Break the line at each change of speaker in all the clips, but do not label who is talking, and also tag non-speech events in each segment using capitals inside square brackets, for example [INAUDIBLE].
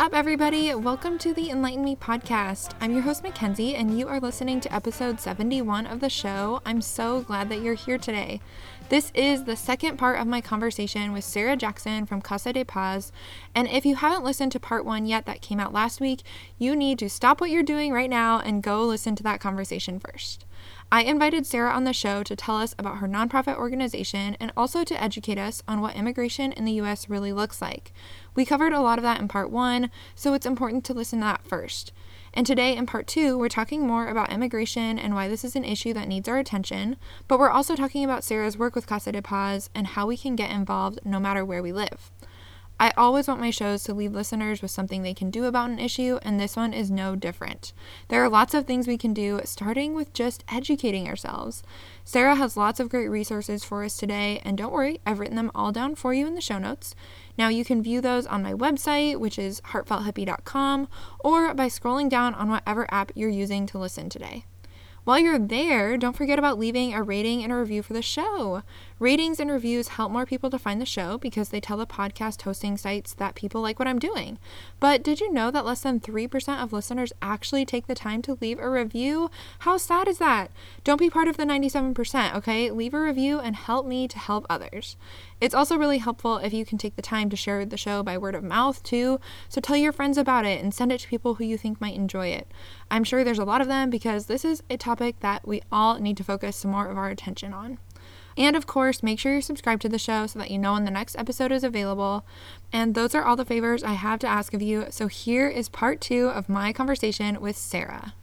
up, everybody? Welcome to the Enlighten Me podcast. I'm your host, Mackenzie, and you are listening to episode 71 of the show. I'm so glad that you're here today. This is the second part of my conversation with Sarah Jackson from Casa de Paz. And if you haven't listened to part one yet, that came out last week, you need to stop what you're doing right now and go listen to that conversation first. I invited Sarah on the show to tell us about her nonprofit organization and also to educate us on what immigration in the US really looks like. We covered a lot of that in part one, so it's important to listen to that first. And today, in part two, we're talking more about immigration and why this is an issue that needs our attention, but we're also talking about Sarah's work with Casa de Paz and how we can get involved no matter where we live. I always want my shows to leave listeners with something they can do about an issue, and this one is no different. There are lots of things we can do, starting with just educating ourselves. Sarah has lots of great resources for us today, and don't worry, I've written them all down for you in the show notes. Now, you can view those on my website, which is heartfelthippie.com, or by scrolling down on whatever app you're using to listen today. While you're there, don't forget about leaving a rating and a review for the show. Ratings and reviews help more people to find the show because they tell the podcast hosting sites that people like what I'm doing. But did you know that less than 3% of listeners actually take the time to leave a review? How sad is that? Don't be part of the 97%, okay? Leave a review and help me to help others. It's also really helpful if you can take the time to share the show by word of mouth too. So tell your friends about it and send it to people who you think might enjoy it. I'm sure there's a lot of them because this is a topic that we all need to focus some more of our attention on. And of course, make sure you're subscribed to the show so that you know when the next episode is available. And those are all the favors I have to ask of you. So here is part two of my conversation with Sarah.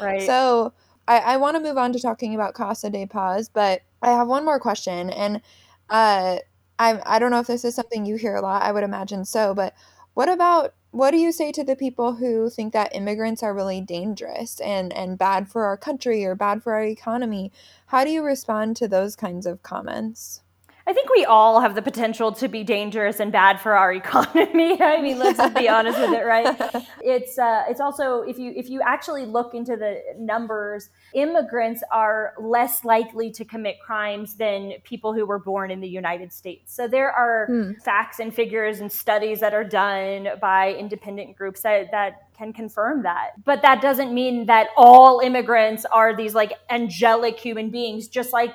Right. So I, I want to move on to talking about Casa de Paz, but I have one more question. And uh, I, I don't know if this is something you hear a lot. I would imagine so. But what about what do you say to the people who think that immigrants are really dangerous and, and bad for our country or bad for our economy? How do you respond to those kinds of comments?
I think we all have the potential to be dangerous and bad for our [LAUGHS] economy. [LAUGHS] I mean, let's be honest with it, right? [LAUGHS] It's uh, it's also if you if you actually look into the numbers, immigrants are less likely to commit crimes than people who were born in the United States. So there are hmm. facts and figures and studies that are done by independent groups that that can confirm that. But that doesn't mean that all immigrants are these like angelic human beings, just like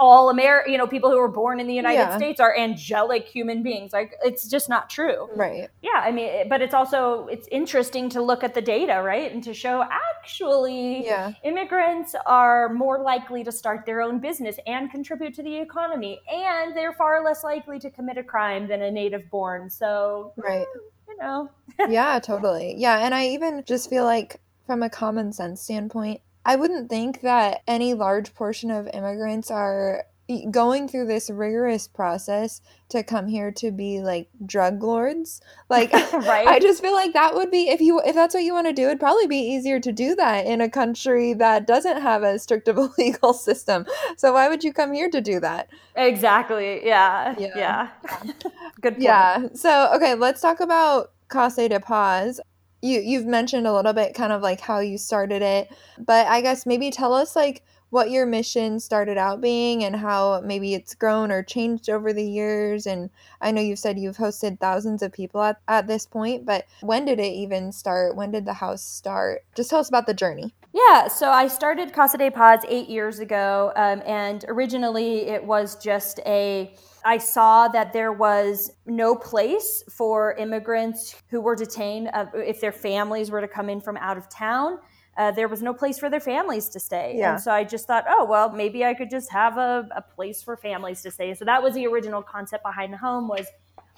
all American, you know, people who were born in the United yeah. States are angelic human beings. Like it's just not true.
Right.
Yeah. I mean, but it's also, it's interesting to look at the data, right. And to show actually yeah. immigrants are more likely to start their own business and contribute to the economy. And they're far less likely to commit a crime than a native born. So,
right.
You know. [LAUGHS]
yeah, totally. Yeah. And I even just feel like from a common sense standpoint, I wouldn't think that any large portion of immigrants are going through this rigorous process to come here to be like drug lords. Like [LAUGHS] right. I just feel like that would be if you if that's what you want to do it'd probably be easier to do that in a country that doesn't have as strict of a [LAUGHS] legal system. So why would you come here to do that?
Exactly. Yeah. Yeah, yeah. [LAUGHS] good point.
yeah. So okay let's talk about Casa de Paz you you've mentioned a little bit kind of like how you started it but i guess maybe tell us like what your mission started out being and how maybe it's grown or changed over the years and i know you've said you've hosted thousands of people at, at this point but when did it even start? When did the house start? Just tell us about the journey.
Yeah, so I started Casa de Paz eight years ago, um, and originally it was just a I saw that there was no place for immigrants who were detained uh, if their families were to come in from out of town. Uh, there was no place for their families to stay. Yeah. And so I just thought, oh, well, maybe I could just have a, a place for families to stay. So that was the original concept behind the home was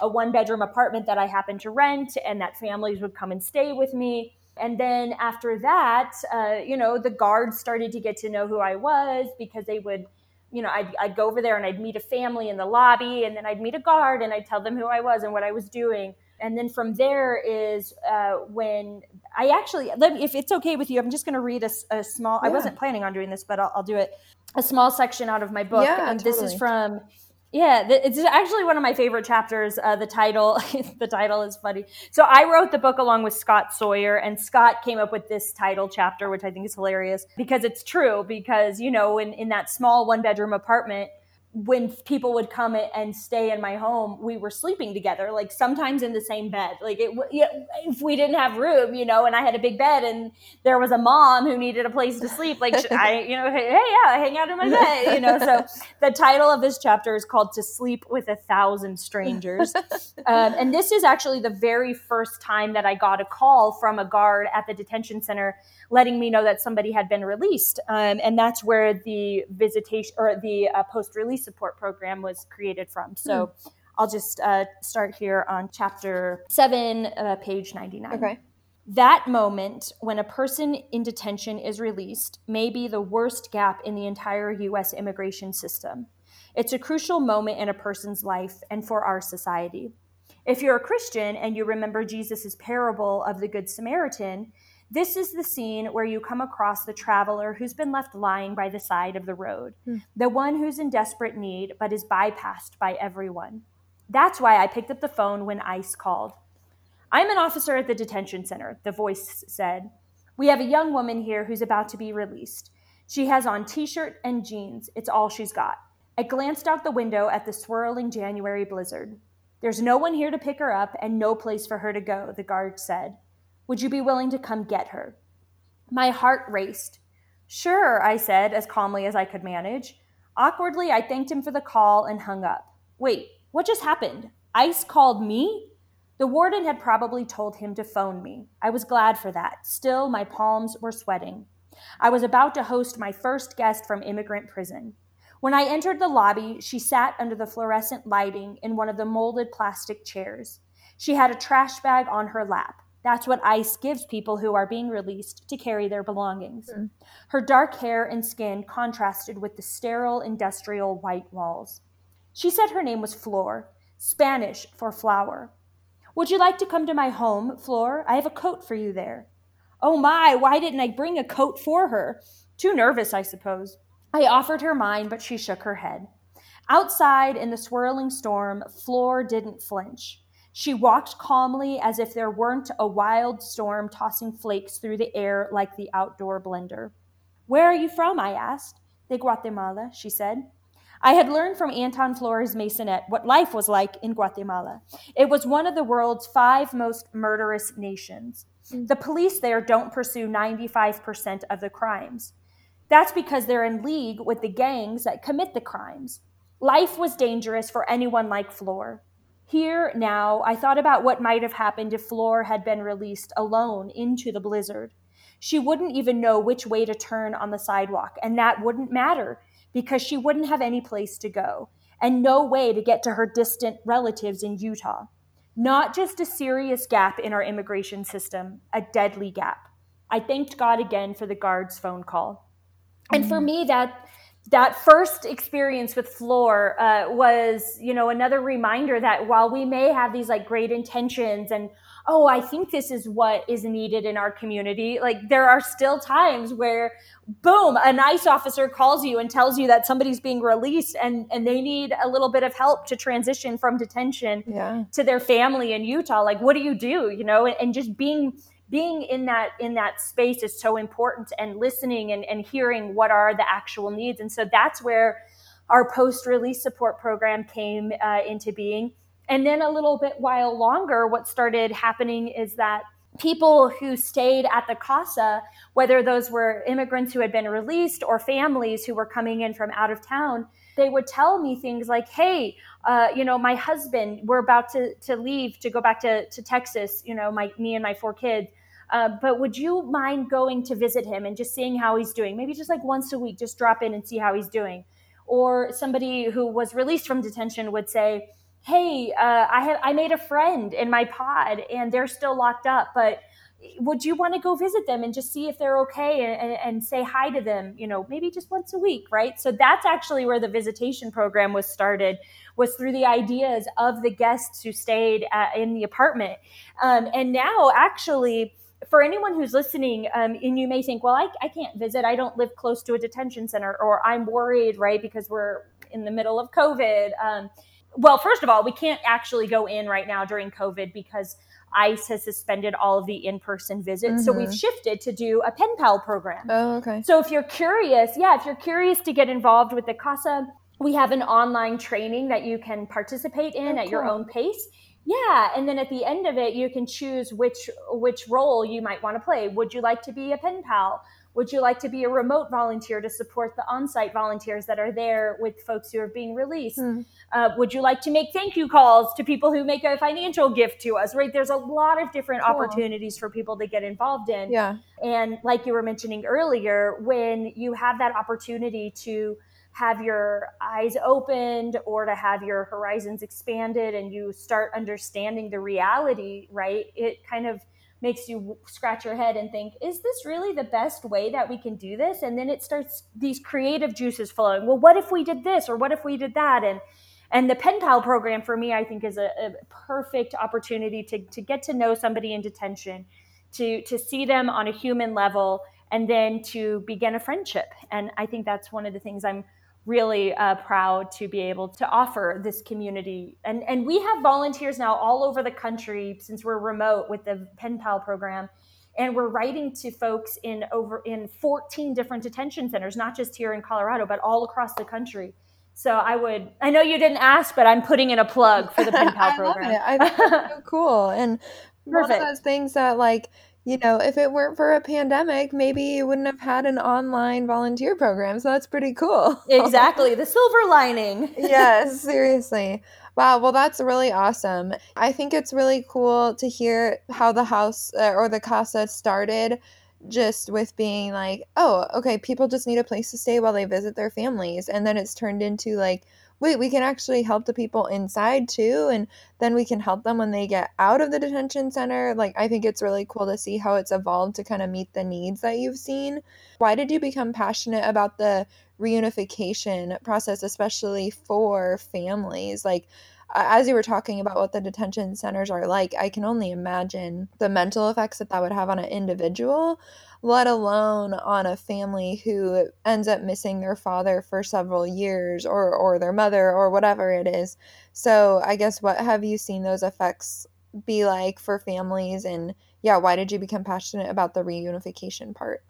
a one bedroom apartment that I happened to rent and that families would come and stay with me. And then after that, uh, you know, the guards started to get to know who I was because they would – you know, I'd, I'd go over there and I'd meet a family in the lobby, and then I'd meet a guard and I'd tell them who I was and what I was doing. And then from there is uh, when I actually, let me, if it's okay with you, I'm just going to read a, a small. Yeah. I wasn't planning on doing this, but I'll, I'll, do it. A small section out of my book.
Yeah, um,
totally. This is from yeah, it's actually one of my favorite chapters. Uh, the title, [LAUGHS] the title is funny. So I wrote the book along with Scott Sawyer, and Scott came up with this title chapter, which I think is hilarious because it's true. Because you know, in in that small one bedroom apartment, when people would come and stay in my home, we were sleeping together, like sometimes in the same bed. Like it, if we didn't have room, you know, and I had a big bed, and there was a mom who needed a place to sleep, like I, you know, hey, hey, yeah, hang out in my bed, you know. So [LAUGHS] the title of this chapter is called "To Sleep with a Thousand Strangers," um, and this is actually the very first time that I got a call from a guard at the detention center letting me know that somebody had been released. Um, and that's where the visitation or the uh, post release support program was created from. So mm. I'll just uh, start here on chapter seven, uh, page 99.
Okay.
That moment when a person in detention is released may be the worst gap in the entire US immigration system. It's a crucial moment in a person's life and for our society. If you're a Christian and you remember Jesus' parable of the Good Samaritan, this is the scene where you come across the traveler who's been left lying by the side of the road, hmm. the one who's in desperate need but is bypassed by everyone. That's why I picked up the phone when ICE called. I'm an officer at the detention center, the voice said. We have a young woman here who's about to be released. She has on t shirt and jeans. It's all she's got. I glanced out the window at the swirling January blizzard. There's no one here to pick her up and no place for her to go, the guard said. Would you be willing to come get her? My heart raced. Sure, I said as calmly as I could manage. Awkwardly, I thanked him for the call and hung up. Wait, what just happened? ICE called me? The warden had probably told him to phone me. I was glad for that. Still, my palms were sweating. I was about to host my first guest from immigrant prison. When I entered the lobby, she sat under the fluorescent lighting in one of the molded plastic chairs. She had a trash bag on her lap. That's what ICE gives people who are being released to carry their belongings. Mm. Her dark hair and skin contrasted with the sterile industrial white walls. She said her name was Flor, Spanish for flower. Would you like to come to my home, Flor? I have a coat for you there. Oh my, why didn't I bring a coat for her? Too nervous, I suppose. I offered her mine, but she shook her head. Outside in the swirling storm, Flor didn't flinch. She walked calmly as if there weren't a wild storm tossing flakes through the air like the outdoor blender. Where are you from? I asked. De Guatemala, she said. I had learned from Anton Flores Maisonet what life was like in Guatemala. It was one of the world's five most murderous nations. The police there don't pursue 95% of the crimes. That's because they're in league with the gangs that commit the crimes. Life was dangerous for anyone like Flor. Here now, I thought about what might have happened if Flor had been released alone into the blizzard. She wouldn't even know which way to turn on the sidewalk, and that wouldn't matter because she wouldn't have any place to go and no way to get to her distant relatives in Utah. Not just a serious gap in our immigration system, a deadly gap. I thanked God again for the guard's phone call. And for me, that that first experience with Flor uh, was, you know, another reminder that while we may have these like great intentions and, oh, I think this is what is needed in our community, like there are still times where, boom, an ICE officer calls you and tells you that somebody's being released and, and they need a little bit of help to transition from detention yeah. to their family in Utah. Like, what do you do? You know, and, and just being being in that in that space is so important and listening and, and hearing what are the actual needs and so that's where our post release support program came uh, into being and then a little bit while longer what started happening is that people who stayed at the casa whether those were immigrants who had been released or families who were coming in from out of town they would tell me things like, "Hey, uh, you know, my husband, we're about to to leave to go back to to Texas. You know, my me and my four kids. Uh, but would you mind going to visit him and just seeing how he's doing? Maybe just like once a week, just drop in and see how he's doing. Or somebody who was released from detention would say, "Hey, uh, I I made a friend in my pod, and they're still locked up, but." would you want to go visit them and just see if they're okay and, and, say hi to them you know maybe just once a week right so that's actually where the visitation program was started was through the ideas of the guests who stayed at, in the apartment um, and now actually for anyone who's listening, um, and you may think, well, I, I can't visit. I don't live close to a detention center, or I'm worried, right, because we're in the middle of COVID. Um, well, first of all, we can't actually go in right now during COVID because ICE has suspended all of the in person visits. Mm-hmm. So we've mm-hmm. shifted to do a pen pal program.
Oh, okay.
So if you're curious, yeah, if you're curious to get involved with the CASA we have an online training that you can participate in oh, at cool. your own pace yeah and then at the end of it you can choose which which role you might want to play. Would you like to be a pen pal? Would you like to be a remote volunteer to support the on-site volunteers that are there with folks who are being released? Mm. uh, would you like to make thank you calls to people who make a financial gift to us right? There's a lot of different cool. opportunities for people to get involved in.
Yeah.
And like you were mentioning earlier when you have that opportunity to have your eyes opened or to have your horizons expanded and you start understanding the reality, right? It kind of makes you scratch your head and think, is this really the best way that we can do this? And then it starts these creative juices flowing. Well, what if we did this or what if we did that? And and the pen pal program for me, I think, is a, a perfect opportunity to, to get to know somebody in detention, to to see them on a human level, and then to begin a friendship. And I think that's one of the things I'm really uh, proud to be able to offer this community. And, and we have volunteers now all over the country since we're remote with the Pen Pal program. And we're writing to folks in over in 14 different detention centers, not just here in Colorado, but all across the country. So I would, I know you didn't ask, but I'm putting in a plug for the Pen [LAUGHS] Pal program.
I love it. I think it's so cool. And Perfect. [LAUGHS] one of those things that like you know, if it weren't for a pandemic, maybe you wouldn't have had an online volunteer program. So that's pretty cool. [LAUGHS]
exactly. The silver lining.
yes, [LAUGHS] seriously. Wow, well, that's really awesome. I think it's really cool to hear how the house uh, or the casa started just with being like, oh, okay, people just need a place to stay while they visit their families. And then it's turned into like, wait, we can actually help the people inside too. And then we can help them when they get out of the detention center. Like, I think it's really cool to see how it's evolved to kind of meet the needs that you've seen. Why did you become passionate about the reunification process, especially for families? Like, as you were talking about what the detention centers are like, I can only imagine the mental effects that that would have on an individual let alone on a family who ends up missing their father for several years or or their mother or whatever it is. So, I guess what have you seen those effects be like for families and yeah, why did you become passionate about the reunification part?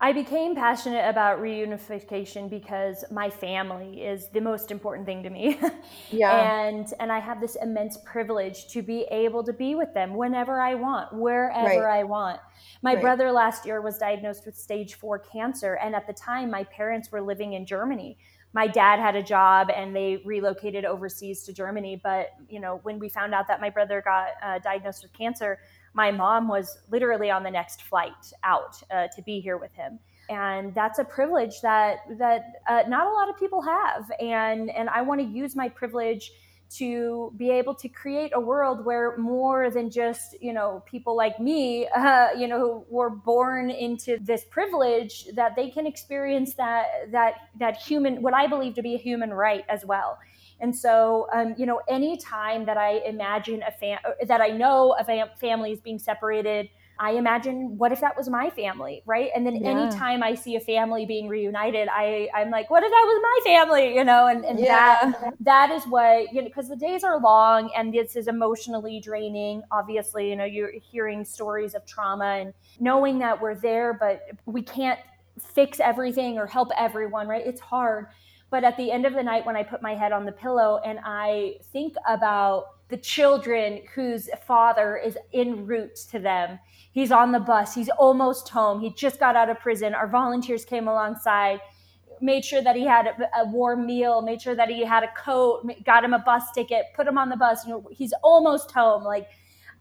I became passionate about reunification because my family is the most important thing to me. [LAUGHS] yeah. And and I have this immense privilege to be able to be with them whenever I want, wherever right. I want. My right. brother last year was diagnosed with stage 4 cancer and at the time my parents were living in Germany. My dad had a job and they relocated overseas to Germany, but you know, when we found out that my brother got uh, diagnosed with cancer, my mom was literally on the next flight out uh, to be here with him. And that's a privilege that that uh, not a lot of people have. And and i want to use my privilege to be able to create a world where more than just you know people like me uh, you know who were born into this privilege that they can experience that that that human what i believe to be a human right as well and so, um, you know, any time that I imagine a fam- that I know a fam- family is being separated, I imagine what if that was my family, right? And then yeah. anytime I see a family being reunited, I I'm like, what if that was my family, you know? And and yeah. that that is what you know because the days are long and this is emotionally draining. Obviously, you know, you're hearing stories of trauma and knowing that we're there, but we can't fix everything or help everyone, right? It's hard. But at the end of the night, when I put my head on the pillow and I think about the children whose father is en route to them, he's on the bus, he's almost home, he just got out of prison. Our volunteers came alongside, made sure that he had a, warm meal, made sure that he had a coat, got him a bus ticket, put him on the bus. You know, he's almost home. Like,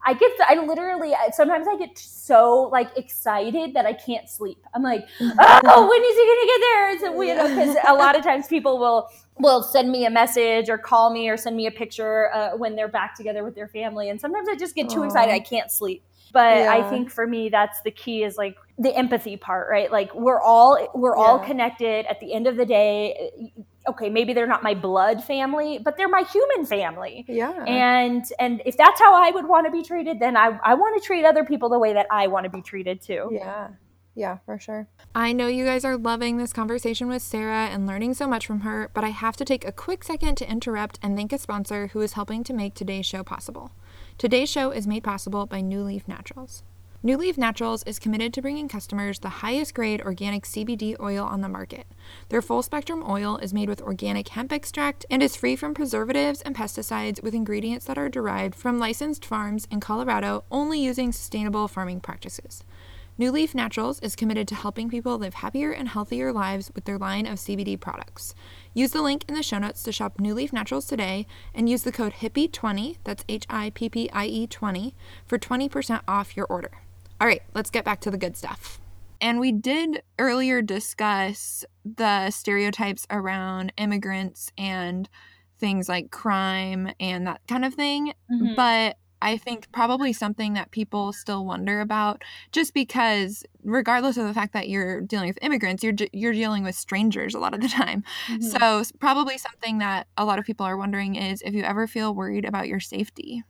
I get, I literally, sometimes I get so like excited that I can't sleep. I'm like, oh, when is he gonna get there? It's, you know, because a lot of times people will will send me a message or call me or send me a picture uh, when they're back together with their family, and sometimes I just get too Aww. excited I can't sleep. But yeah. I think for me, that's the key is like the empathy part, right? Like we're all we're yeah. all connected. At the end of the day, okay, maybe they're not my blood family, but they're my human family.
Yeah.
And and if that's how I would want to be treated, then I, I want to treat other people the way that I want to be treated too.
Yeah. Yeah, for sure. I know you guys are loving this conversation with Sarah and learning so much from her, but I have to take a quick second to interrupt and thank a sponsor who is helping to make today's show possible. Today's show is made possible by New Leaf Naturals. New Leaf Naturals is committed to bringing customers the highest grade organic CBD oil on the market. Their full spectrum oil is made with organic hemp extract and is free from preservatives and pesticides with ingredients that are derived from licensed farms in Colorado only using sustainable farming practices. New Leaf Naturals is committed to helping people live happier and healthier lives with their line of CBD products. Use the link in the show notes to shop New Leaf Naturals today and use the code HIPPIE20, that's H I P P I E 20, for 20% off your order. All right, let's get back to the good stuff. And we did earlier discuss the stereotypes around immigrants and things like crime and that kind of thing. Mm-hmm. But I think probably something that people still wonder about just because regardless of the fact that you're dealing with immigrants you're you're dealing with strangers a lot of the time. Mm-hmm. So probably something that a lot of people are wondering is if you ever feel worried about your safety.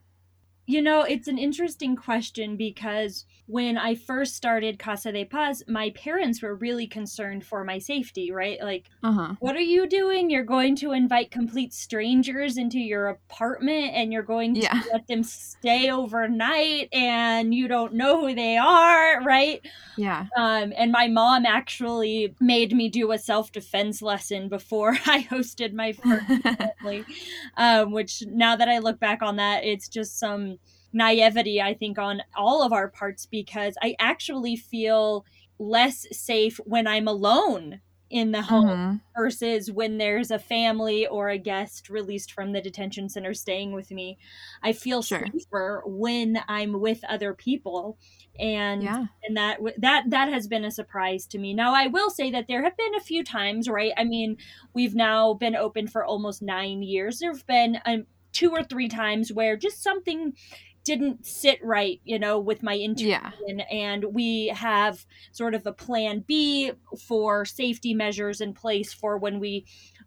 You know, it's an interesting question because when I first started Casa de Paz, my parents were really concerned for my safety, right? Like, uh-huh. what are you doing? You're going to invite complete strangers into your apartment and you're going to yeah. let them stay overnight and you don't know who they are, right?
Yeah.
Um, and my mom actually made me do a self defense lesson before [LAUGHS] I hosted my first [LAUGHS] family, um, which now that I look back on that, it's just some naivety, I think, on all of our parts because I actually feel less safe when I'm alone in the home mm-hmm. versus when there's a family or a guest released from the detention center staying with me. I feel sure. safer when I'm with other people and yeah. and that that that has been a surprise to me. Now I will say that there have been a few times, right? I mean, we've now been open for almost 9 years. There've been um, two or three times where just something didn't sit right, you know, with my intuition. Yeah. And we have sort of a plan B for safety measures in place for when we,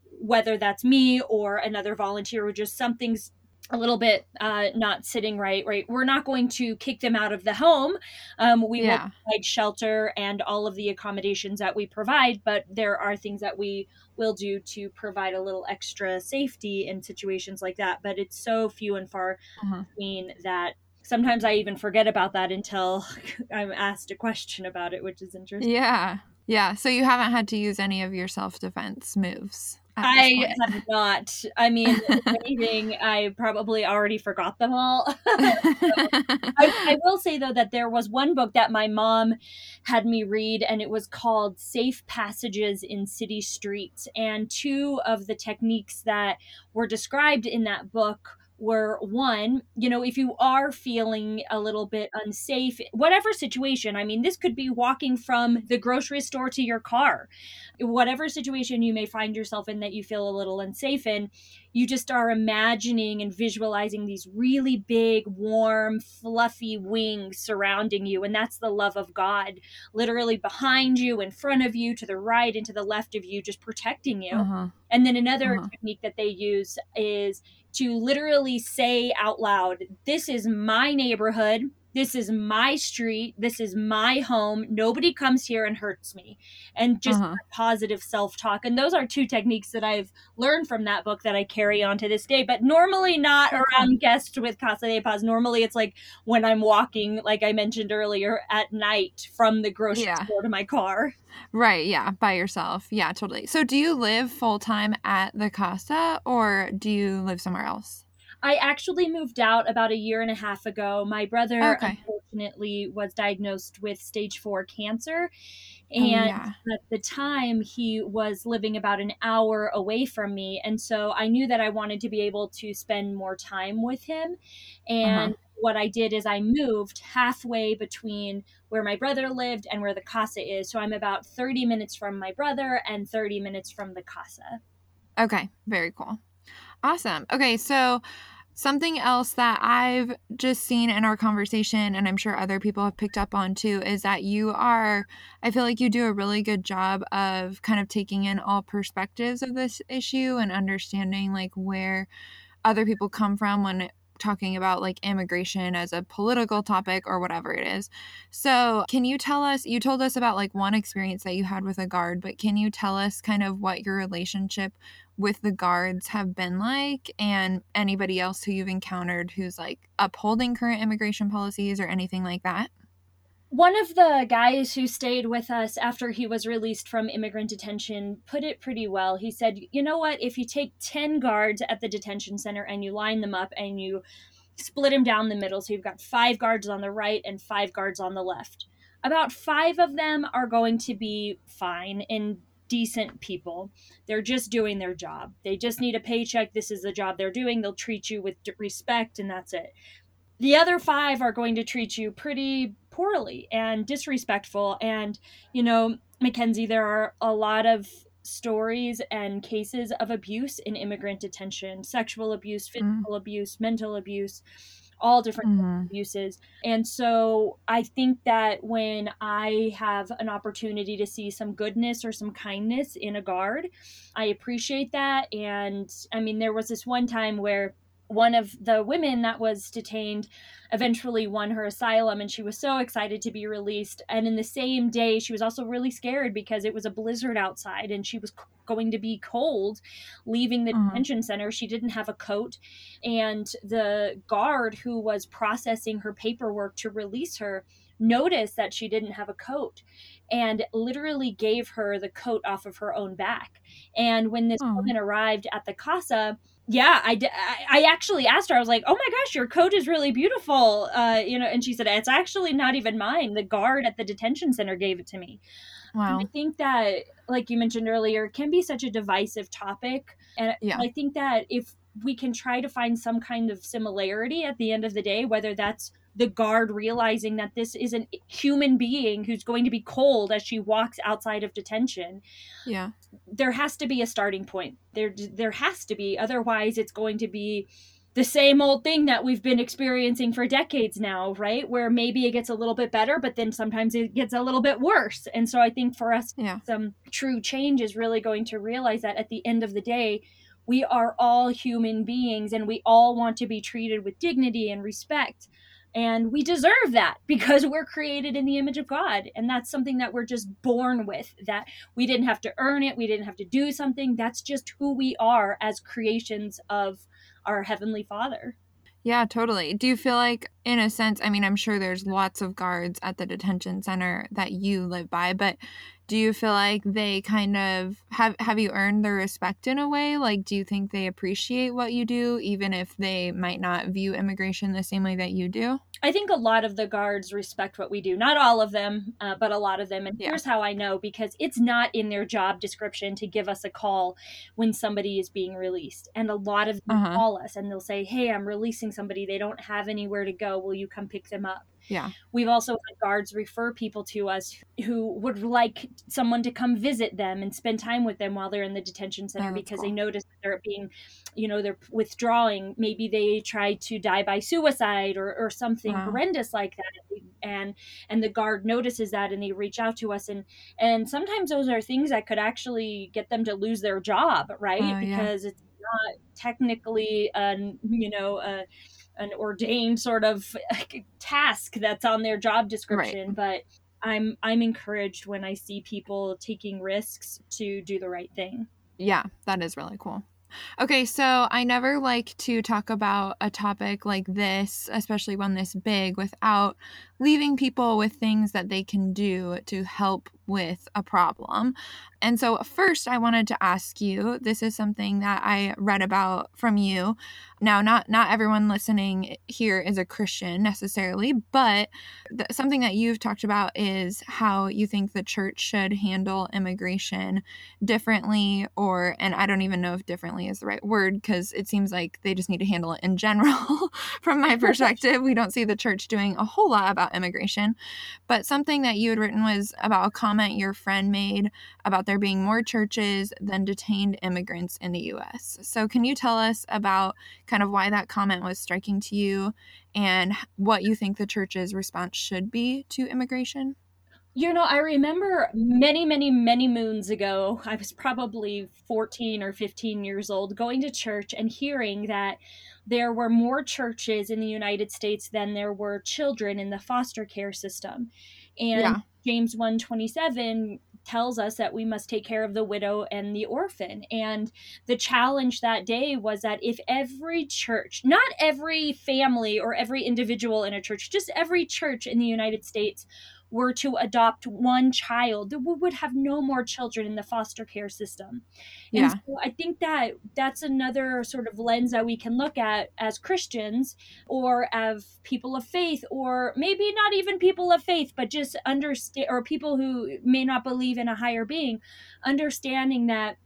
whether that's me or another volunteer, or just something's a little bit uh, not sitting right right we're not going to kick them out of the home um, we yeah. will provide shelter and all of the accommodations that we provide but there are things that we will do to provide a little extra safety in situations like that but it's so few and far uh-huh. between that sometimes i even forget about that until [LAUGHS] i'm asked a question about it which is interesting.
Yeah. Yeah. So you haven't had to use any of your self-defense moves
I have not. I mean, [LAUGHS] anything, I probably already forgot them all. [LAUGHS] I, [LAUGHS] I, will say, though, that there was one book that my mom had me read, and it was called Safe Passages in City Streets. And two of the techniques that were described in that book were one, you know, if you are feeling a little bit unsafe, whatever situation, I mean, this could be walking from the grocery store to your car, whatever situation you may find yourself in that you feel a little unsafe in, you just are imagining and visualizing these really big, warm, fluffy wings surrounding you. And that's the love of God, literally behind you, in front of you, to the right and to the left of you, just protecting you. Uh-huh. And then another uh-huh. technique that they use is to literally say out loud, This is my neighborhood. This is my street. This is my home. Nobody comes here and hurts me. And just uh-huh. positive self talk. And those are two techniques that I've learned from that book that I carry on to this day, but normally not around guests with Casa de Paz. Normally it's like when I'm walking, like I mentioned earlier, at night from the grocery yeah. store to my car.
Right. Yeah. By yourself. Yeah, totally. So do you live full time at the Casa or do you live somewhere else?
I actually moved out about a year and a half ago. My brother, okay. unfortunately, was diagnosed with stage four cancer. Oh, and oh, yeah. at the time, he was living about an hour away from me. And so I knew that I wanted to be able to spend more time with him. And uh-huh. what I did is I moved halfway between where my brother lived and where the casa is. So I'm about 30 minutes from my brother and 30 minutes from the casa.
Okay, very cool. Awesome. Okay, so something else that I've just seen in our conversation, and I'm sure other people have picked up on too, is that you are, I feel like you do a really good job of kind of taking in all perspectives of this issue and understanding like where other people come from when talking about like immigration as a political topic or whatever it is. So, can you tell us? You told us about like one experience that you had with a guard, but can you tell us kind of what your relationship with the guards have been like and anybody else who you've encountered who's like upholding current immigration policies or anything like that?
One of the guys who stayed with us after he was released from immigrant detention put it pretty well. He said, You know what? If you take 10 guards at the detention center and you line them up and you split them down the middle, so you've got five guards on the right and five guards on the left, about five of them are going to be fine and decent people. They're just doing their job. They just need a paycheck. This is the job they're doing. They'll treat you with respect, and that's it. The other five are going to treat you pretty poorly and disrespectful. And, you know, Mackenzie, there are a lot of stories and cases of abuse in immigrant detention sexual abuse, mm. physical mm. abuse, mental abuse all different mm-hmm. abuses. And so I think that when I have an opportunity to see some goodness or some kindness in a guard, I appreciate that. And I mean, there was this one time where one of the women that was detained eventually won her asylum and she was so excited to be released and in the same day she was also really scared because it was a blizzard outside and she was going to be cold leaving the mm-hmm. detention center she didn't have a coat and the guard who was processing her paperwork to release her noticed that she didn't have a coat and literally gave her the coat off of her own back and when this oh. woman arrived at the casa yeah, I, I actually asked her. I was like, "Oh my gosh, your coat is really beautiful." Uh, you know, and she said, "It's actually not even mine. The guard at the detention center gave it to me." Wow. And I think that, like you mentioned earlier, can be such a divisive topic, and yeah. I think that if we can try to find some kind of similarity at the end of the day, whether that's the guard realizing that this is a human being who's going to be cold as she walks outside of detention.
Yeah.
There has to be a starting point. There there has to be otherwise it's going to be the same old thing that we've been experiencing for decades now, right? Where maybe it gets a little bit better, but then sometimes it gets a little bit worse. And so I think for us, yeah. some true change is really going to realize that at the end of the day, we are all human beings and we all want to be treated with dignity and respect. And we deserve that [LAUGHS] because we're created in the image of God. And that's something that we're just born with, that we didn't have to earn it, we didn't have to do something. That's just who we are as creations of our Heavenly Father.
Yeah, totally. Do you feel like, in a sense, I mean, I'm sure there's lots of guards at the detention center that you live by, but do you feel like they kind of have have you earned their respect in a way? Like do you think they appreciate what you do even if they might not view immigration the same way that you do?
I think a lot of the guards respect what we do. Not all of them uh, but a lot of them. And yeah. here's how i know because it's not in their job description to give us a call when somebody is being released. And a lot of them uh-huh. call us and they'll say hey i'm releasing somebody. They don't have anywhere to go. Will you come pick them up
yeah.
We've also had guards refer people to us who would like someone to come visit them and spend time with them while they're in the detention center oh, because cool. they notice they're being, you know, they're withdrawing. Maybe they tried to die by suicide or, or something wow. horrendous like that. And and the guard notices that and they reach out to us and and sometimes those are things that could actually get them to lose their job, right? Oh, because yeah. it's not technically, um, you know, uh, an ordained sort of [LAUGHS] task that's on their job description right. but i'm i'm encouraged when i see people taking risks to do the right thing
yeah that is really cool Okay, so I never like to talk about a topic like this, especially one this big, without leaving people with things that they can do to help with a problem. And so, first, I wanted to ask you this is something that I read about from you. Now, not, not everyone listening here is a Christian necessarily, but th- something that you've talked about is how you think the church should handle immigration differently, or, and I don't even know if differently is the right word because it seems like they just need to handle it in general. [LAUGHS] from my [LAUGHS] perspective, we don't see the church doing a whole lot about immigration. But something that you had written was about a comment your friend made about there being more churches than detained immigrants in the US. So, can you tell us about kind of why that comment was striking to you and what you think the church's response should be to immigration?
You know, I remember many, many, many moons ago, I was probably 14 or 15 years old, going to church and hearing that there were more churches in the United States than there were children in the foster care system. And yeah. James 127 tells us that we must take care of the widow and the orphan. And the challenge that day was that if every church, not every family or every individual in a church, just every church in the United States were to adopt one child, we would have no more children in the foster care system. And yeah. so I think that that's another sort of lens that we can look at as Christians or as people of faith, or maybe not even people of faith, but just understand, or people who may not believe in a higher being, understanding that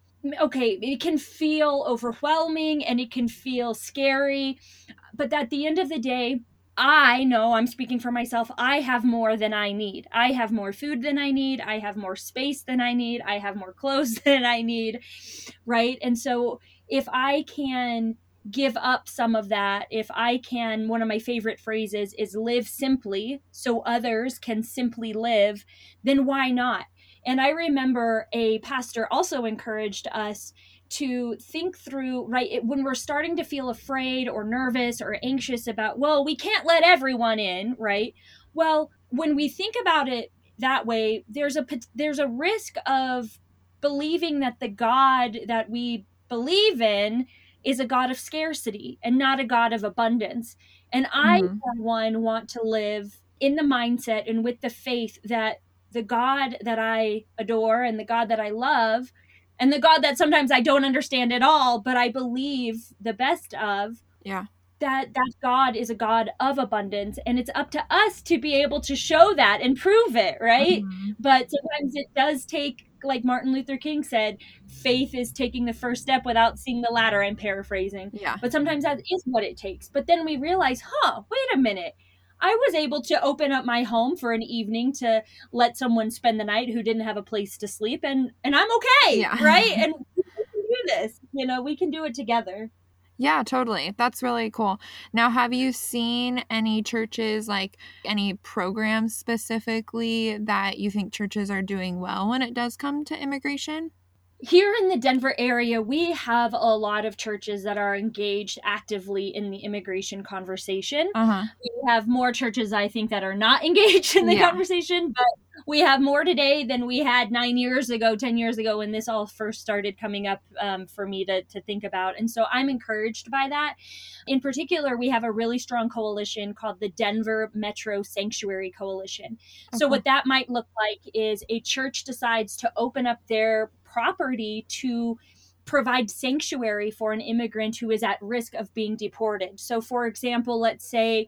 okay, it can feel overwhelming and it can feel scary, but at the end of the day, I know I'm speaking for myself. I have more than I need. I have more food than I need. I have more space than I need. I have more [LAUGHS] clothes than I need. Right. And so if I can give up some of that, if I can, one of my favorite phrases is live simply so others can simply live, then why not? And I remember a pastor also encouraged us to think through right it, when we're starting to feel afraid or nervous or anxious about well we can't let everyone in right well when we think about it that way there's a there's a risk of believing that the god that we believe in is a god of scarcity and not a god of abundance and i mm-hmm. for one want to live in the mindset and with the faith that the god that i adore and the god that i love and the God that sometimes I don't understand at all, but I believe the best of.
Yeah.
That that God is a God of abundance, and it's up to us to be able to show that and prove it, right? Mm-hmm. But sometimes it does take, like Martin Luther King said, faith is taking the first step without seeing the ladder. I'm paraphrasing.
Yeah.
But sometimes that is what it takes. But then we realize, huh? Wait a minute I was able to open up my home for an evening to let someone spend the night who didn't have a place to sleep and and I'm okay, yeah. [LAUGHS] right? And we can do this. You know, we can do it together.
Yeah, totally. That's really cool. Now, have you seen any churches, like any programs specifically, that you think churches are doing well when it does come to immigration?
here in the Denver area, we have a lot of churches that are engaged actively in the immigration conversation.
Uh-huh.
We have more churches, I think, that are not [LAUGHS] engaged in the yeah. conversation, but we have more today than we had nine years ago, 10 years ago, when this all first started coming up um, for me to, to think about. And so I'm encouraged by that. In particular, we have a really strong coalition called the Denver Metro Sanctuary Coalition. So, what that might look like is a church decides to open up their property to provide sanctuary for an immigrant who is at risk of being deported. So, for example, let's say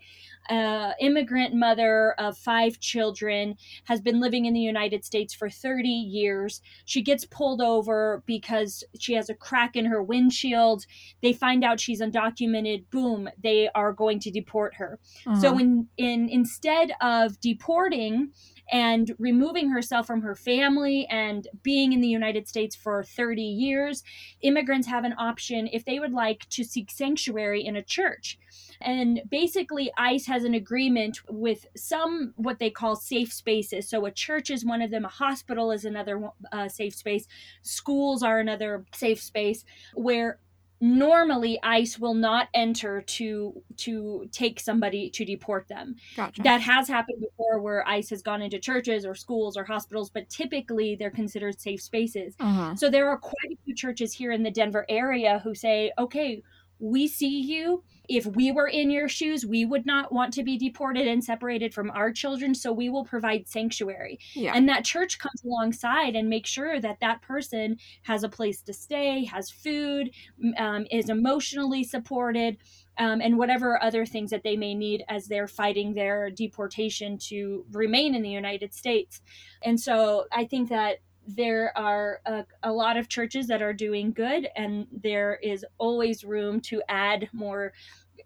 an immigrant mother of five children has been living in the United States for 30 years. She gets pulled over because she has a crack in her windshield. They find out she's undocumented. Boom, they are going to deport her. Uh-huh. So, in, in instead of deporting, and removing herself from her family and being in the United States for 30 years, immigrants have an option if they would like to seek sanctuary in a church. And basically, ICE has an agreement with some what they call safe spaces. So, a church is one of them, a hospital is another uh, safe space, schools are another safe space where normally ice will not enter to to take somebody to deport them
gotcha.
that has happened before where ice has gone into churches or schools or hospitals but typically they're considered safe spaces
uh-huh.
so there are quite a few churches here in the denver area who say okay we see you if we were in your shoes, we would not want to be deported and separated from our children. So we will provide sanctuary.
Yeah.
And that church comes alongside and makes sure that that person has a place to stay, has food, um, is emotionally supported, um, and whatever other things that they may need as they're fighting their deportation to remain in the United States. And so I think that there are a, a, lot of churches that are doing good, and there is always room to add more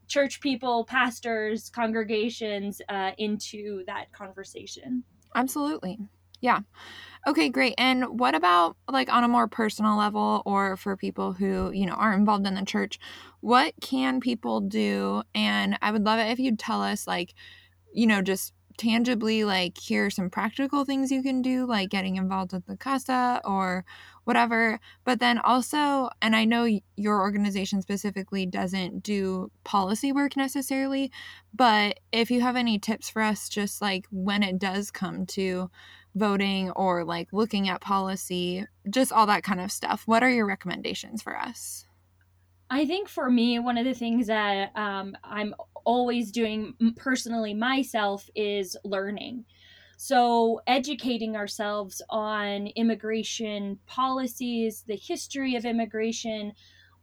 church people, pastors, congregations uh, into that conversation.
Absolutely. Yeah. Okay, great. And what about like on a more personal level or for people who, you know, aren't involved in the church? What can people do? And I would love it if you'd tell us like, you know, just tangibly like here are some practical things you can do like getting involved with the casa or whatever but then also and i know your organization specifically doesn't do policy work necessarily but if you have any tips for us just like when it does come to voting or like looking at policy just all that kind of stuff what are your recommendations for us
I think for me, one of the things that um, I'm always doing personally myself is learning. So, educating ourselves on immigration policies, the history of immigration,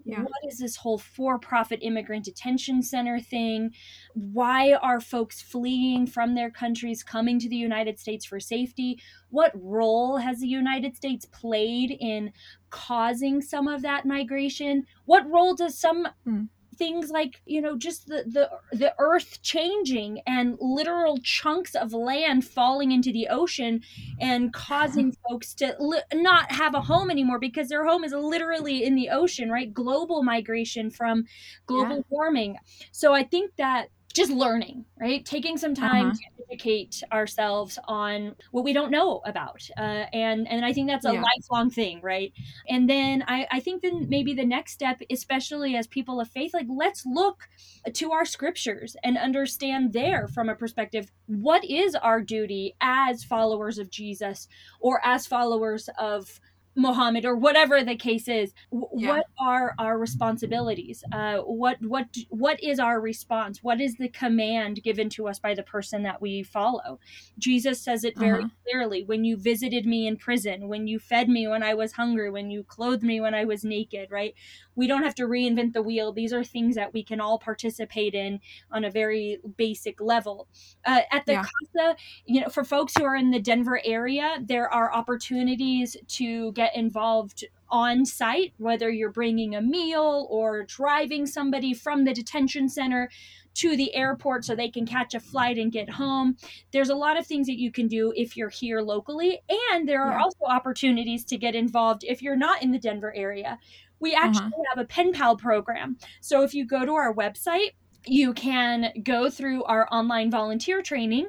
yeah. what is this whole for profit immigrant detention center thing? Why are folks fleeing from their countries coming to the United States for safety? What role has the United States played in causing some of that migration? What role does some hmm things like you know just the the the earth changing and literal chunks of land falling into the ocean and causing folks to li- not have a home anymore because their home is literally in the ocean right global migration from global yeah. warming so i think that just learning, right? Taking some time uh-huh. to educate ourselves on what we don't know about. Uh, and, and I think that's a yeah. lifelong thing, right? And then I, I think then maybe the next step, especially as people of faith, like let's look to our scriptures and understand there from a perspective what is our duty as followers of Jesus or as followers of Muhammad or whatever the case is yeah. what are our responsibilities? Uh, what what what is our response? What is the command given to us by the person that we follow? Jesus says it very uh-huh. clearly. When you visited me in prison when you fed me when I was hungry when you clothed me when I was naked right? We don't have to reinvent the wheel. These are things that we can all participate in on a very basic level. Uh, at the yeah. casa you know for folks who are in the Denver area there are opportunities to get involved on site, whether you're bringing a meal or driving somebody from the detention center to the airport so they can catch a flight and get home. There's a lot of things that you can do if you're here locally, and there are yeah. also opportunities to get involved if you're not in the Denver area. We actually uh-huh. have a pen pal program. So if you go to our website, you can go through our online volunteer training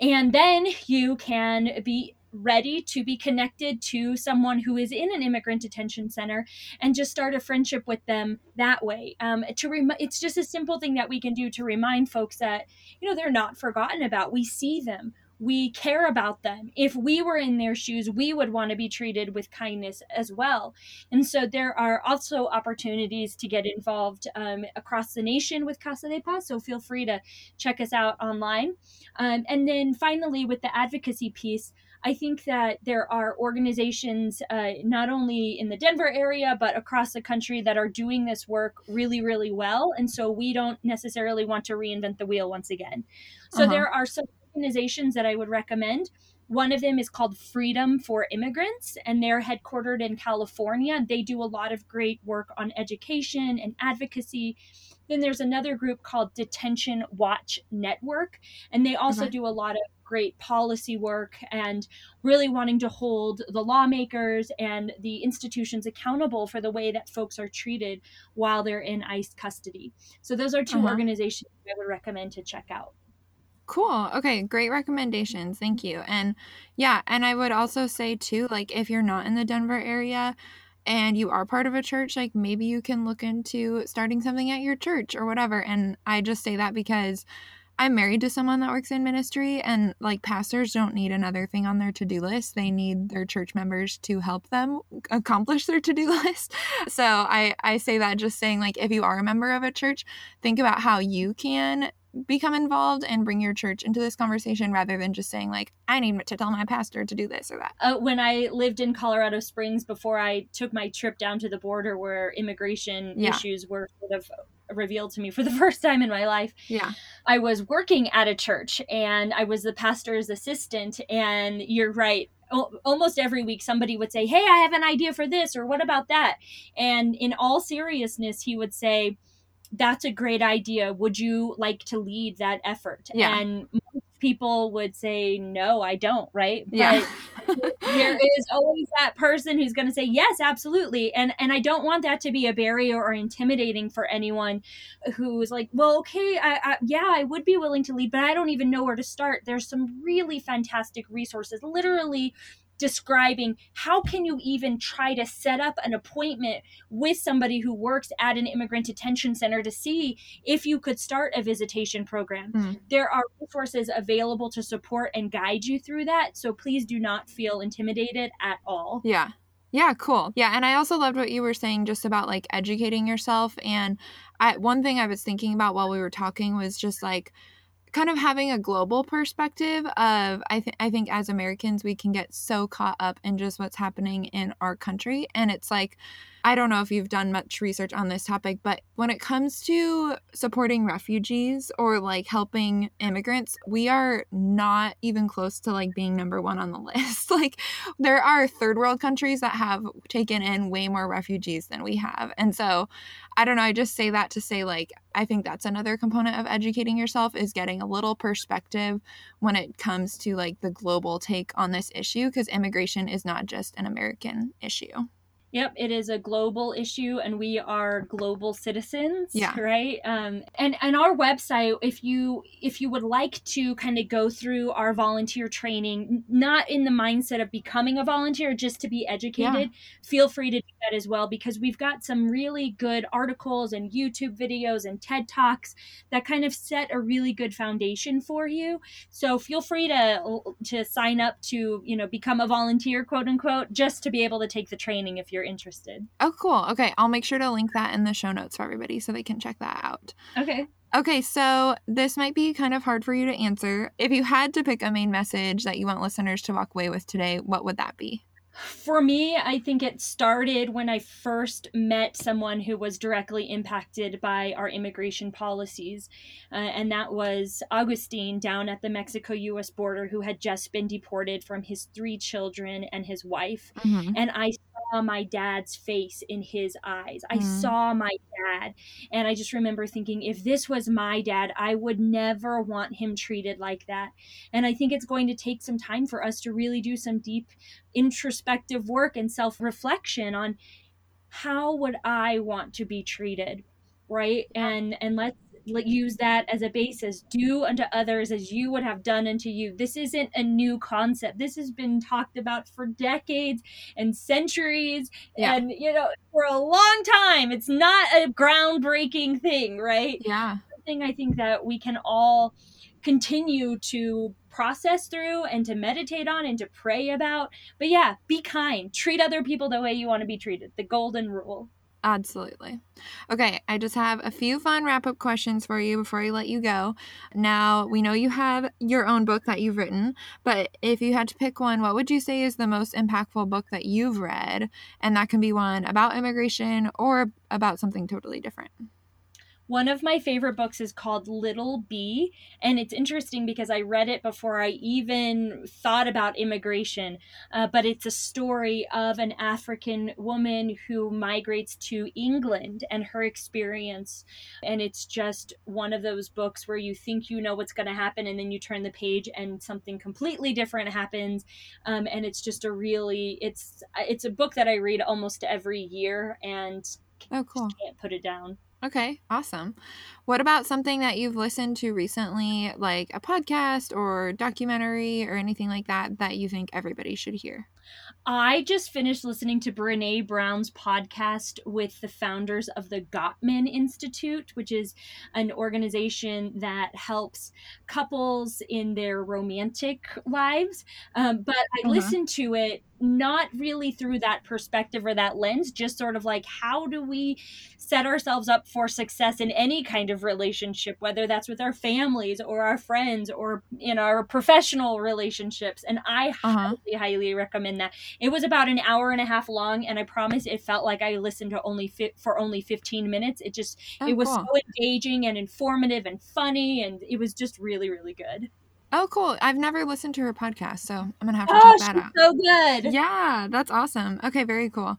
and then you can be ready to be connected to someone who is in an immigrant detention center and just start a friendship with them that way um, to rem- it's just a simple thing that we can do to remind folks that you know they're not forgotten about we see them we care about them. If we were in their shoes, we would want to be treated with kindness as well. And so there are also opportunities to get involved um, across the nation with Casa de Paz. So feel free to check us out online. Um, and then finally, with the advocacy piece, I think that there are organizations uh, not only in the Denver area, but across the country that are doing this work really, really well. And so we don't necessarily want to reinvent the wheel once again. So uh-huh. there are some organizations that I would recommend. One of them is called Freedom for Immigrants, and they're headquartered in California. They do a lot of great work on education and advocacy. Then there's another group called Detention Watch Network, and they also do a lot of great policy work and really wanting to hold the lawmakers and the institutions accountable for the way that folks are treated while they're in ICE custody. So, those are 2 uh-huh. organizations I would recommend to check out.
Cool. Okay, great recommendations. Thank you. And yeah, and I would also say too like if you're not in the Denver area and you are part of a church, like maybe you can look into starting something at your church or whatever. And I just say that because I'm married to someone that works in ministry, and like pastors don't need another thing on their to do list. They need their church members to help them accomplish their to do [LAUGHS] list. So I, I say that just saying, like, if you are a member of a church, think about how you can become involved and bring your church into this conversation rather than just saying like i need to tell my pastor to do this or that
uh, when i lived in colorado springs before i took my trip down to the border where immigration yeah. issues were sort of revealed to me for the [LAUGHS] first time in my life.
Yeah.
I was working at a church and I was the pastor's assistant. And you're right. almost every week, somebody would say, Hey, I have an idea for this, or what about that? And in all seriousness, he would say, That's a great idea. Would you like to lead that effort?
Yeah.
And people would say no i don't right
yeah.
but there is always that person who's going to say yes absolutely and and i don't want that to be a barrier or intimidating for anyone who's like well okay I, I yeah i would be willing to lead but i don't even know where to start there's some really fantastic resources literally describing how can you even try to set up an appointment with somebody who works at an immigrant detention center to see if you could start a visitation program mm. there are resources available to support and guide you through that so please do not feel intimidated at all
yeah yeah, cool. Yeah, and I also loved what you were saying just about like educating yourself and I one thing I was thinking about while we were talking was just like kind of having a global perspective of I think I think as Americans we can get so caught up in just what's happening in our country. And it's like I don't know if you've done much research on this topic, but when it comes to supporting refugees or like helping immigrants, we are not even close to like being number one on the [LAUGHS] list. like, there are third world countries that have taken in way more refugees than we have. And so, I don't know, I just say that to say, like, I think that's another component of educating yourself is getting a little perspective when it comes to like the global take on this issue, because immigration is not just an American issue.
Yep, it is a global issue, and we are global citizens.
Yeah.
Right. Um, and and our website, if you if you would like to kind of go through our volunteer training, not in the mindset of becoming a volunteer, just to be educated, yeah. feel free to do that as well because we've got some really good articles and YouTube videos and TED talks that kind of set a really good foundation for you. So feel free to to sign up to you know become a volunteer, quote unquote, just to be able to take the training if you're interested.
Oh, cool. Okay. I'll make sure to link that in the show notes for everybody so they can check that out.
Okay.
Okay, so this might be kind of hard for you to answer. If you had to pick a main message that you want listeners to walk away with today, what would that be?
For me, I think it started when I first met someone who was directly impacted by our immigration policies. Uh, and that was Augustine down at the Mexico US border, who had just been deported from his three children and his wife. Mm-hmm. And I saw my dad's face in his eyes. I mm. saw my dad. And I just remember thinking, if this was my dad, I would never want him treated like that. And I think it's going to take some time for us to really do some deep introspective work and self reflection on how would I want to be treated right and and let's use that as a basis. Do unto others as you would have done unto you. This isn't a new concept. This has been talked about for decades and centuries yeah. and you know for a long time. It's not a groundbreaking thing right?
Yeah.
Something i think that we can all continue to process through and to meditate on and to pray about. But yeah be kind. Treat other people the way you want to be treated. The golden rule
Absolutely. Okay, I just have a few fun wrap up questions for you before I let you go. Now, we know you have your own book that you've written, but if you had to pick one, what would you say is the most impactful book that you've read? And that can be one about immigration or about something totally different.
One of my favorite books is called Little Bee, and it's interesting because I read it before I even thought about immigration. Uh, but it's a story of an African woman who migrates to England and her experience. And it's just one of those books where you think you know what's going to happen, and then you turn the page and something completely different happens. Um, and it's just a really it's it's a book that I read almost every year, and
oh, cool.
can't put it down.
Okay, awesome. What about something that you've listened to recently, like a podcast or documentary or anything like that, that you think everybody should hear?
I just finished listening to Brene Brown's podcast with the founders of the Gottman Institute, which is an organization that helps couples in their romantic lives. Um, but I uh-huh. listened to it not really through that perspective or that lens, just sort of like how do we set ourselves up for success in any kind of relationship, whether that's with our families or our friends or in our professional relationships. And I uh-huh. highly, highly recommend that. It was about an hour and a half long, and I promise it felt like I listened to only fit for only 15 minutes. It just oh, it was cool. so engaging and informative and funny, and it was just really, really good.
Oh, cool. I've never listened to her podcast, so I'm to have to
oh,
check that out.
so good.
Yeah, that's awesome. Okay, very cool.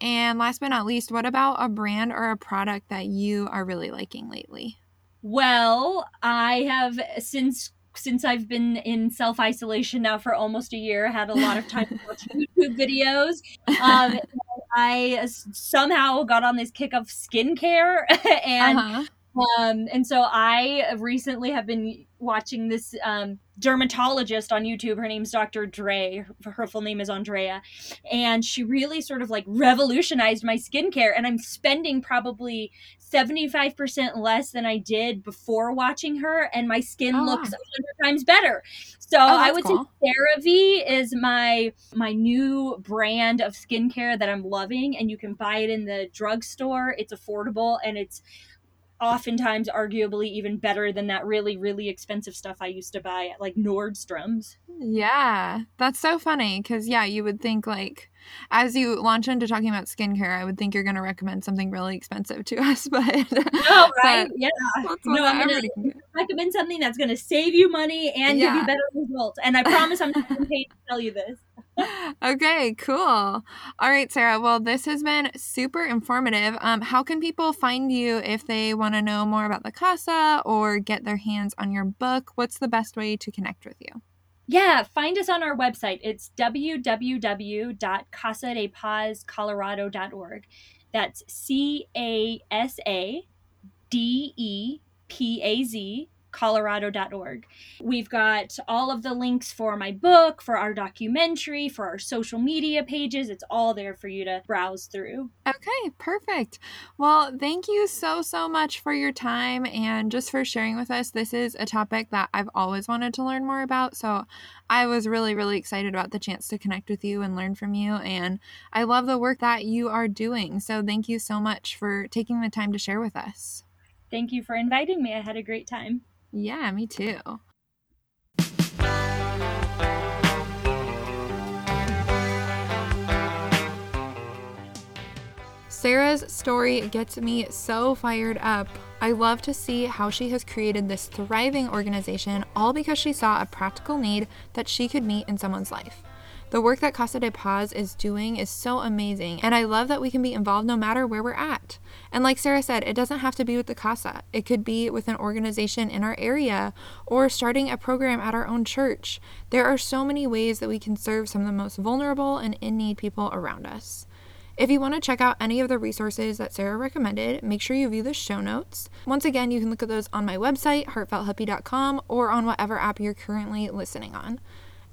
And last but not least, what about a brand or a product that you are really liking lately?
Well, I have since since I've been in self isolation now for almost a year, had a lot of time to watch [LAUGHS] YouTube videos. Um, [LAUGHS] I somehow got on this kick of skincare, [LAUGHS] and uh-huh. um, and so I recently have been watching this um, dermatologist on YouTube. Her name's Dr. Dray. Her full name is Andrea. And she really sort of like revolutionized my skincare. And I'm spending probably 75% less than I did before watching her. And my skin oh, looks wow. 100 times better. So oh, I would cool. say CeraVe is my my new brand of skincare that I'm loving. And you can buy it in the drugstore. It's affordable and it's oftentimes arguably even better than that really really expensive stuff I used to buy at like Nordstrom's.
Yeah, that's so funny because yeah, you would think like as you launch into talking about skincare, I would think you're going to recommend something really expensive to [LAUGHS] us, but
oh right, yeah, no, I'm going to recommend something that's going to save you money and yeah. give you better results, and I promise I'm not going [LAUGHS] to pay to tell you this.
okay, cool. All right, Sarah. Well, this has been super informative. Um, how can people find you if they want to know more about the Casa or get their hands on your book? What's the best way to connect with you?
Yeah, find us on our website. It's www.casadepazcolorado.org. That's C A S A D E P A Z colorado.org. We've got all of the links for my book, for our documentary, for our social media pages. It's all there for you to browse through.
Okay, perfect. Well, thank you so, so much for your time and just for sharing with us. This is a topic that I've always wanted to learn more about. So I was really, really excited about the chance to connect with you and learn from you. And I love the work that you are doing. So thank you so much for taking the time to share with us.
Thank you for inviting me. I had a great time.
Yeah, me too. Sarah's story gets me so fired up. I love to see how she has created this thriving organization all because she saw a practical need that she could meet in someone's life. The work that Casa de Paz is doing is so amazing, and I love that we can be involved no matter where we're at. And like Sarah said, it doesn't have to be with the Casa, it could be with an organization in our area or starting a program at our own church. There are so many ways that we can serve some of the most vulnerable and in need people around us. If you want to check out any of the resources that Sarah recommended, make sure you view the show notes. Once again, you can look at those on my website, heartfelthippie.com, or on whatever app you're currently listening on.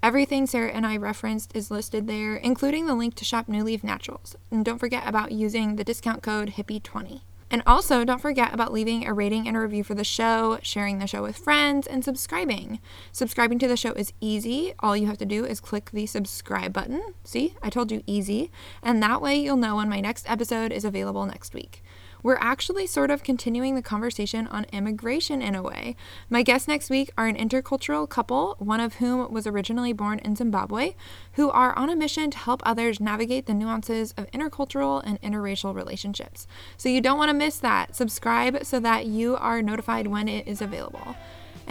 Everything Sarah and I referenced is listed there, including the link to shop New Leaf Naturals. And don't forget about using the discount code HIPPIE20. And also, don't forget about leaving a rating and a review for the show, sharing the show with friends, and subscribing. Subscribing to the show is easy. All you have to do is click the subscribe button. See, I told you easy. And that way you'll know when my next episode is available next week we're actually sort of continuing the conversation on immigration in a way. My guests next week are an intercultural couple, one of whom was originally born in Zimbabwe, who are on a mission to help others navigate the nuances of intercultural and interracial relationships. So you don't want to miss that. Subscribe so that you are notified when it is available.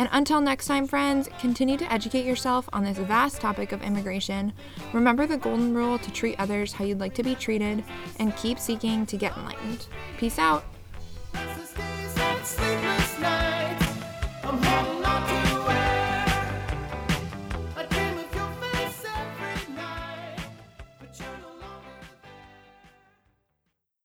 And until next time, friends, continue to educate yourself on this vast topic of immigration. Remember the golden rule to treat others how you'd like to be treated and keep seeking to get enlightened. Peace out.